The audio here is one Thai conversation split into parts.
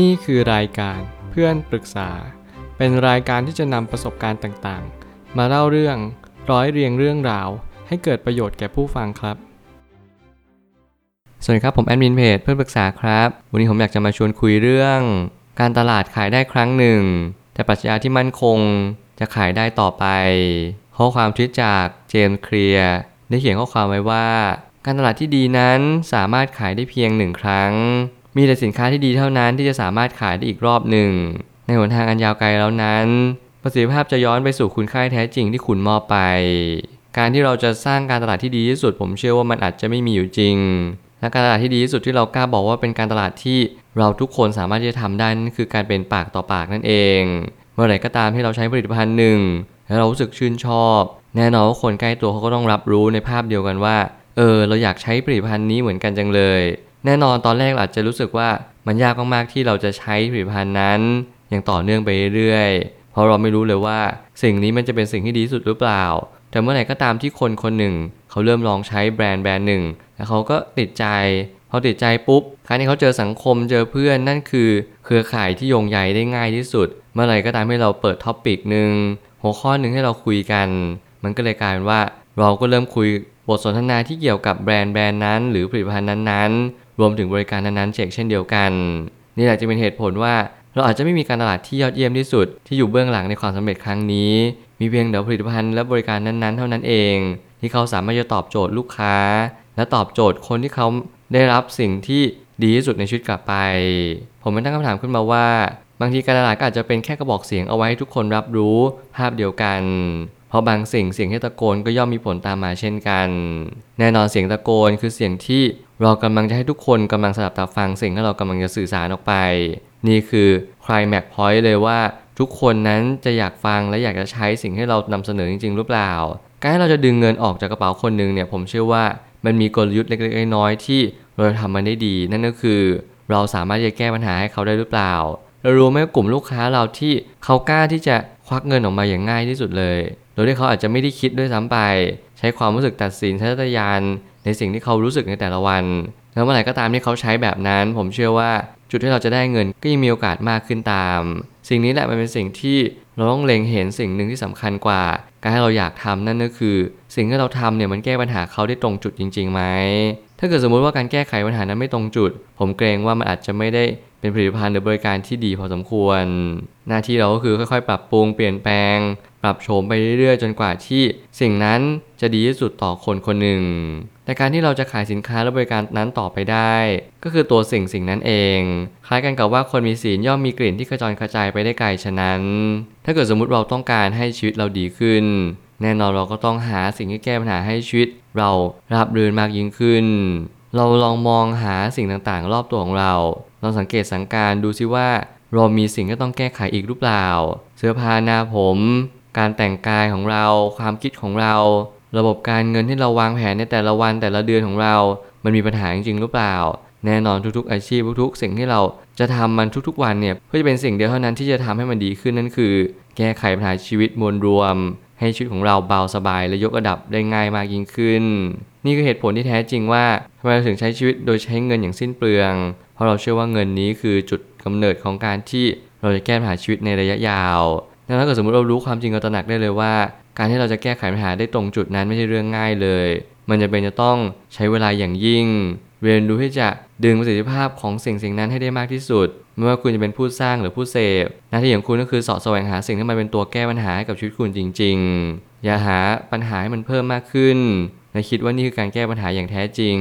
นี่คือรายการเพื่อนปรึกษา เป็นรายการที่จะนำประสบการณ์ต่างๆ มาเล่าเรื่องร้อยเรียงเรื่องราว ให้เกิดประโยชน์แก่ผู้ฟังครับ สวัสดีครับผมแอดมินเพจเพื่อนปรึกษาครับ วันนี้ผมอยากจะมาชวนคุยเรื่อง การตลาดขายได้ครั้งหนึ่ง แต่ปรัชญาที่มั่นคงจะขายได้ต่อไป ข้อความทวิตจากเจมส์เคลียร์ได้เขียนข้อความไว้ว่า การตลาดที่ดีนั้นสามารถขายได้เพียงหนึ่งครั้ง มีแต่สินค้าที่ดีเท่านั้นที่จะสามารถขายได้อีกรอบหนึ่ง ในหนทางอันยาวไกลแล้วนั้น ประสิทธิภาพจะย้อนไปสู่คุณค่าแท้จริงที่คุณมอบไป การที่เราจะสร้างการตลาดที่ดีที่สุด ผมเชื่อว่ามันอาจจะไม่มีอยู่จริง และการตลาดที่ดีที่สุดที่เรากล้าบอกว่าเป็นการตลาดที่เราทุกคนสามารถที่จะทำได้นั่นคือการเป็นปากต่อปากนั่นเอง เมื่อไหร่ก็ตามที่เราใช้ผลิตภัณฑ์หนึ่งแล้วเรารู้สึกชื่นชอบ แน่นอนว่าคนใกล้ตัวเขาก็ต้องรับรู้ในภาพเดียวกันว่า เออ เราอยากใช้ผลิตภัณฑ์นี้เหมือนกันจังเลย แน่นอนตอนแรกเราอาจจะรู้สึกว่ามันยากมากๆที่เราจะใช้ผลิตภัณฑ์นั้น อย่างต่อเนื่องไปเรื่อยเพราะเราไม่รู้เลยว่า สิ่งนี้มันจะเป็นสิ่งที่ดีสุดหรือเปล่า แต่เมื่อไหร่ก็ตามที่คนคนหนึ่ง เขาเริ่มลองใช้แบรนด์แบรนด์หนึ่ง แล้วเขาก็ติดใจพอติดใจปุ๊บครั้นี้เขาเจอสังคมเจอเพื่อนนั่นคือ เครือข่ายที่โยงใยได้ง่ายที่สุด เมื่อไหร่ก็ตามให้เราเปิด topic หนึ่งหัวข้อหนึ่งให้เราคุยกัน มันก็เลยกลายเป็นว่า เราก็เริ่มคุยบทสนทนาที่เกี่ยวกับแบรนด์แบรนด์นั้น หรือผลิตภัณฑ์นั้นๆ รวมถึงบริการนั้นๆเช่นเดียวกัน นี่แหละจะเป็นเหตุผลว่าเราอาจจะไม่มีการตลาดที่ยอดเยี่ยมที่สุด ที่อยู่เบื้องหลังในความสำเร็จครั้งนี้ มีเพียงแต่ผลิตภัณฑ์และบริการนั้นๆ เท่านั้นเอง ที่เขาสามารถจะตอบโจทย์ลูกค้า และตอบโจทย์คนที่เขาได้รับสิ่งที่ดีที่สุดในชีวิตกลับไป ผมไม่ตั้งคำถามขึ้นมาว่า บางทีการตลาดก็อาจจะเป็นแค่กระบอกเสียงเอาไว้ให้ทุกคนรับรู้ภาพเดียวกัน เพราะบางสิ่งเสียงที่ตะโกนก็ย่อมมีผลตามมาเช่นกัน แน่นอนเสียงตะโกนคือเสียงที่เรากำลังจะให้ทุกคนกำลังสลับตาฟังสิ่งที่เรากำลังจะสื่อสารออกไป นี่คือคลายแม็กพอยต์เลยว่าทุกคนนั้นจะอยากฟังและอยากจะใช้สิ่งที่เรานำเสนอจริงๆหรือเปล่า การที่เราจะดึงเงินออกจากกระเป๋าคนหนึ่งเนี่ยผมเชื่อว่ามันมีกลยุทธ์เล็กๆน้อยๆที่เราทำมันได้ดี นั่นก็คือ เราสามารถจะแก้ปัญหาให้เขาได้หรือเปล่า เรารู้ไหมกลุ่มลูกค้าเราที่เขากล้าที่จะควักเงินออกมาอย่างง่ายที่สุดเลย โดยที่เขาอาจจะไม่ได้คิดด้วยซ้ำไป ใช้ความรู้สึกตัดสินชัตยานในสิ่งที่เขารู้สึกในแต่ละวัน แล้วเมื่อไหร่ก็ตามที่เขาใช้แบบนั้น ผมเชื่อว่าจุดที่เราจะได้เงินก็ยังมีโอกาสมากขึ้นตาม สิ่งนี้แหละมันเป็นสิ่งที่เราต้องเล็งเห็นสิ่งหนึ่งที่สำคัญกว่า การให้เราอยากทำนั่นก็คือ สิ่งที่เราทำเนี่ยมันแก้ปัญหาเขาได้ตรงจุดจริงๆไหมถ้าเกิดสมมุติว่าการแก้ไขปัญหานั้นไม่ตรงจุด ผมเกรงว่ามันอาจจะไม่ได้เป็นผลิตภัณฑ์หรือบริการที่ดีพอสมควร หน้าที่เราก็คือค่อยๆ ปรับปรุงเปลี่ยนแปลง ปรับโฉมไปเรื่อยๆ จนกว่าที่สิ่งนั้นจะดีที่สุดต่อคนคนหนึ่ง แต่การที่เราจะขายสินค้าและบริการนั้นต่อไปได้ ก็คือตัวสิ่งสิ่งนั้นเอง คล้ายกันกับว่าคนมีศีลย่อมมีกลิ่นที่กระจรกระจายไปได้ไกลฉะนั้น ถ้าเกิดสมมุติเราต้องการให้ชีวิตเราดีขึ้น แน่นอนเราก็ต้องหาสิ่งที่แก้ปัญหาให้ชีวิต เราราบรื่นมากยิ่งขึ้น เราลองมองหาสิ่งต่างๆ รอบตัวของเราลองสังเกตสังการดูซิว่าเรามีสิ่งที่ต้องแก้ไขอีกหรือเปล่า เสื้อผ้าหน้าผม การแต่งกายของเรา ความคิดของเรา ระบบการเงินที่เราวางแผนในแต่ละวันแต่ละเดือนของเรา มันมีปัญหาจริงหรือเปล่า แน่นอนทุกๆอาชีพทุกๆ สิ่งที่เราจะทำมันทุกๆวันเนี่ยเพื่อจะเป็นสิ่งเดียวเท่านั้นที่จะทำให้มันดีขึ้นนั่นคือ แก้ไขปัญหาชีวิตมวลรวม ให้ชีวิตของเราเบาสบายและยกระดับได้ง่ายมากยิ่งขึ้น นี่คือเหตุผลที่แท้จริงว่าทำไมเราถึงใช้ชีวิตโดยใช้เงินอย่างสิ้นเปลือง เพราะเราเชื่อว่าเงินนี้คือจุดกำเนิดของการที่เราจะแก้ปัญหาชีวิตในระยะยาว ดังนั้นถ้าเกิดสมมติเรารู้ความจริงเราตระหนักได้เลยว่า การที่เราจะแก้ไขปัญหาได้ตรงจุดนั้นไม่ใช่เรื่องง่ายเลย มันจะเป็นจะต้องใช้เวลาอย่างยิ่ง เรียนรู้ที่จะดึงประสิทธิภาพของสิ่งสิ่งนั้นให้ได้มากที่สุด ไม่ว่าคุณจะเป็นผู้สร้างหรือผู้เสพหน้าที่ของคุณก็คือสาะแสวงหาสิ่งที่มันเป็นตัวแก้ปัญหาให้กับชีวิตคุณจริง ๆ อย่าหาปัญหาให้มันเพิ่มมากขึ้นและคิดว่านี่คือการแก้ปัญหาอย่างแท้จริง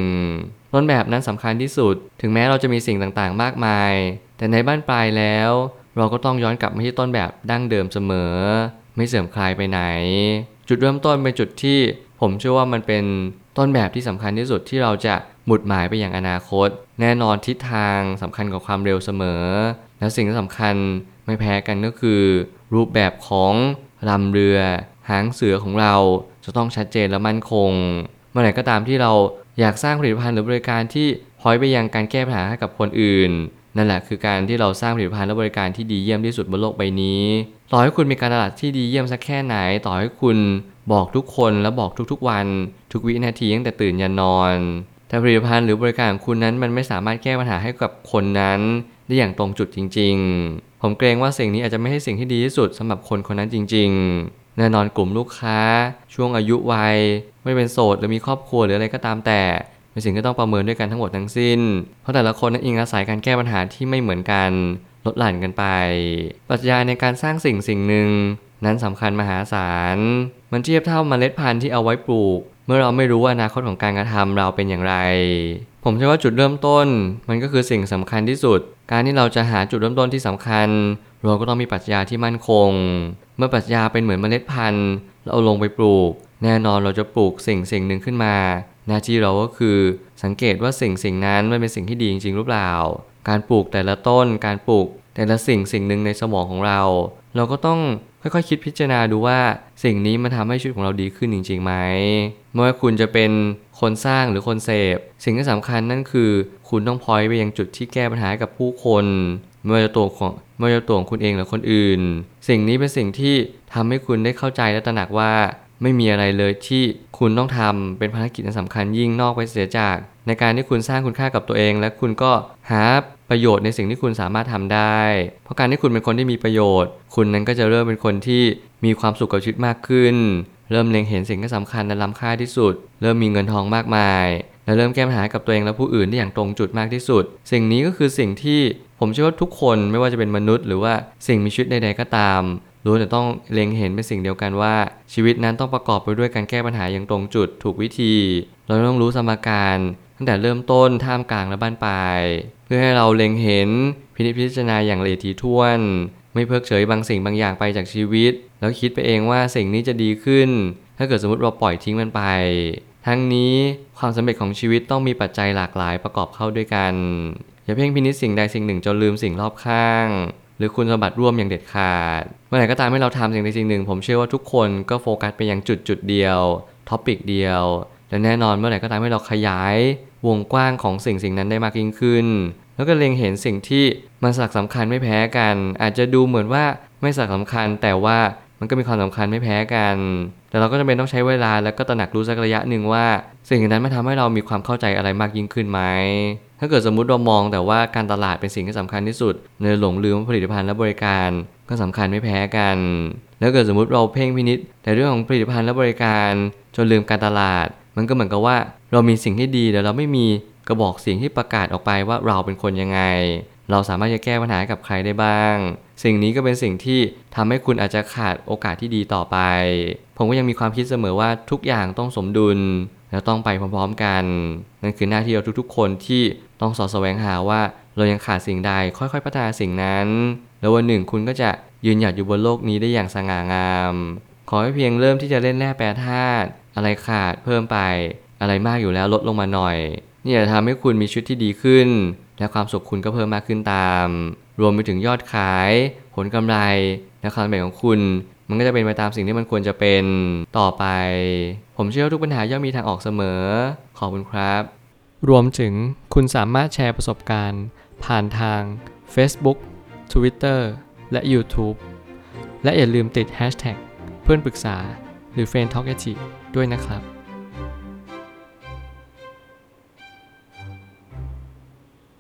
ต้นแบบนั้นสำคัญที่สุด ถึงแม้เราจะมีสิ่งต่างๆ มากมาย แต่ในบ้านปลายแล้ว เราก็ต้องย้อนกลับมาที่ต้นแบบดั้งเดิมเสมอ ไม่เสื่อมคลายไปไหน จุดเริ่มต้นเป็นจุดที่ ผมเชื่อว่ามันเป็นต้นแบบที่สำคัญที่สุดที่เราจะหมุดหมายไปอย่างอนาคต แน่นอนทิศทางสำคัญกว่าความเร็วเสมอ และสิ่งที่สำคัญไม่แพ้กันก็คือ รูปแบบของลำเรือ หางเสือของเราจะต้องชัดเจนและมั่นคง เมื่อไหร่ก็ตามที่เราอยากสร้างผลิตภัณฑ์หรือบริการที่พอยไปยังการแก้ปัญหาให้กับคนอื่น นั่นแหละคือการที่เราสร้างผลิตภัณฑ์และบริการที่ดีเยี่ยมที่สุดบนโลกใบนี้ ต่อให้คุณมีการตลาดที่ดีเยี่ยมสักแค่ไหน ต่อให้คุณบอกทุกคนและบอกทุกๆวัน ทุกวินาทีตั้งแต่ตื่นยันนอน แต่ผลิตภัณฑ์หรือบริการของคุณนั้นมันไม่สามารถแก้ปัญหาให้กับคนนั้น ได้อย่างตรงจุดจริง ๆ ผมเกรงว่าสิ่งนี้อาจจะไม่ใช่สิ่งที่ดีที่สุดสำหรับคนคนนั้นจริง ๆ แน่นอนกลุ่มลูกค้า ช่วงอายุวัย ไม่เป็นโสดหรือมีครอบครัวหรืออะไรก็ตามแต่ เป็นสิ่งที่ต้องประเมินด้วยกันทั้งหมดทั้งสิ้น เพราะแต่ละคนนั้นอิงอาศัยการแก้ปัญหาที่ไม่เหมือนกัน ลดหลั่นกันไป ปรัชญาในการสร้างสิ่งสิ่งหนึ่ง นั้นสำคัญมหาศาล มันเทียบเท่าเมล็ดพันธุ์ที่เอาไว้ปลูก เมื่อเราไม่รู้ว่าอนาคตของการกระทำเราเป็นอย่างไร ผมเชื่อว่าจุดเริ่มต้น มันก็คือสิ่งสำคัญที่สุด การที่เราจะหาจุดเริ่มต้นที่สำคัญ เราก็ต้องมีปรัชญาที่มั่นคง เมื่อปรัชญาเป็นเหมือนเมล็ดพันธุ์ เราลงไปปลูก แน่นอนเราจะปลูกสิ่งสิ่งหนึ่งขึ้นมา หน้าที่เราก็คือสังเกตว่าสิ่งสิ่งนั้นมันเป็นสิ่งที่ดีจริงๆหรือเปล่า การปลูกแต่ละต้น การปลูกแต่ละสิ่งสิ่งหนึ่งในสมองของเรา เราก็ต้องค่อยๆคคิดพิจารณาดูว่าสิ่งนี้มันทำให้ชีวิตของเราดีขึ้นจริงๆไหมไม่ว่าคุณจะเป็นคนสร้างหรือคนเสพ สิ่งที่สำคัญนั่นคือ คุณต้องพอยไปยังจุดที่แก้ปัญหากับผู้คนไม่ว่าจะตัวของไม่ว่าจะตัวของคุณเองหรือคนอื่น สิ่งนี้เป็นสิ่งที่ทำให้คุณได้เข้าใจและตระหนักว่า ไม่มีอะไรเลยที่คุณต้องทำเป็นภารกิจที่สำคัญยิ่งนอกไปเสียจาก ในการที่คุณสร้างคุณค่ากับตัวเอง และคุณก็หาประโยชน์ในสิ่งที่คุณสามารถทำได้ เพราะการที่คุณเป็นคนที่มีประโยชน์ คุณนั้นก็จะเริ่มเป็นคนที่มีความสุขกับชีวิตมากขึ้น เริ่มเล็งเห็นสิ่งที่สำคัญและล้ำค่าที่สุด เริ่มมีเงินทองมากมาย และเริ่มแก้ปัญหากับตัวเองและผู้อื่นได้อย่างตรงจุดมากที่สุด สิ่งนี้ก็คือสิ่งที่ผมเชื่อว่าทุกคนไม่ว่าจะเป็นมนุษย์ หรือว่าสิ่งมีชีวิตใดๆก็ตาม ล้วนแต่ต้องเล็งเห็นเป็นสิ่งเดียวกันว่า ชีวิตนั้นต้องประกอบไปด้วยการแก้ปัญหาอย่างตรงจุดถูกวิธี เราต้องรู้สมการตั้งแต่เริ่มต้นท่ามกลางและบ้านปลาย เพื่อให้เราเล็งเห็นพินิจพิจารณาอย่างละเอียดถี่ถ้วน ไม่เพิกเฉยบางสิ่งบางอย่างไปจากชีวิต แล้วคิดไปเองว่าสิ่งนี้จะดีขึ้น ถ้าเกิดสมมติเราปล่อยทิ้งมันไป ทั้งนี้ความสำเร็จของชีวิตต้องมีปัจจัยหลากหลายประกอบเข้าด้วยกันอย่าเพ่งพินิจสิ่งใดสิ่งหนึ่งจนลืมสิ่งรอบข้าง หรือคุณสมบัติร่วมอย่างเด็ดขาด เมื่อไหร่ก็ตามที่เราทำสิ่งใดสิ่งหนึ่ง ผมเชื่อว่าทุกคนก็โฟกัสไปยังจุดจุดเดียว topic เดียวและแน่นอนเมื่อไหร่ก็ตามที่เราขยายวงกว้างของสิ่งสิ่งนั้นได้มากยิ่งขึ้น แล้วก็เล็งเห็นสิ่งที่มันสลักสำคัญไม่แพ้กัน อาจจะดูเหมือนว่าไม่สลักสำคัญแต่ว่า มันก็มีความสำคัญไม่แพ้กัน แต่เราก็จำเป็นต้องใช้เวลาแล้วก็ตระหนักรู้สักระยะหนึ่งว่า สิ่งนั้นมันทำให้เรามีความเข้าใจอะไรมากยิ่งขึ้นไหม ถ้าเกิดสมมุติเรามองแต่ว่าการตลาดเป็นสิ่งที่สำคัญที่สุดเนยหลงลืมว่าผลิตภัณฑ์และบริการ ก็สำคัญไม่แพ้กัน แล้วเกิดสมมุติเราเพ่งพินิษแต่เรื่องของผลิตภัณฑ์และบริการ จนลืมการตลาด มันก็เหมือนกับว่า เรามีสิ่งที่ดีแต่เราไม่มีกระบอกเสียงที่ประกาศออกไปว่าเราเป็นคนยังไง เราสามารถจะแก้ปัญหากับใครได้บ้าง สิ่งนี้ก็เป็นสิ่งที่ทำให้คุณอาจจะขาดโอกาสที่ดีต่อไป ผมก็ยังมีความคิดเสมอว่าทุกอย่างต้องสมดุล และต้องไปพร้อมๆกัน นั่นคือหน้าที่เราทุกๆ คนที่ต้องสอดแสวงหาว่าเรายังขาดสิ่งใดค่อยๆ พัฒนาสิ่งนั้น แล้ววันหนึ่งคุณก็จะยืนหยัดอยู่บนโลกนี้ได้อย่างสง่างาม ขอให้เพียงเริ่มที่จะเล่นแร่แปรธาตุอะไรขาดเพิ่มไป อะไรมากอยู่แล้วลดลงมาหน่อยนี่จะทำให้คุณมีชีวิตที่ดีขึ้น และความสุขคุณก็เพิ่มมากขึ้นตาม รวมไปถึงยอดขาย ผลกำไรและความสำเร็จของคุณ มันก็จะเป็นไปตามสิ่งที่มันควรจะเป็นต่อไป ผมเชื่อว่าทุกปัญหาย่อมมีทางออกเสมอ ขอบคุณครับ รวมถึงคุณสามารถแชร์ประสบการณ์ ผ่านทาง Facebook Twitter และ YouTube และอย่าลืมติด Hashtag เพื่อนปรึกษาหรือ f r ร e n d t a l k a ด้วยนะครับ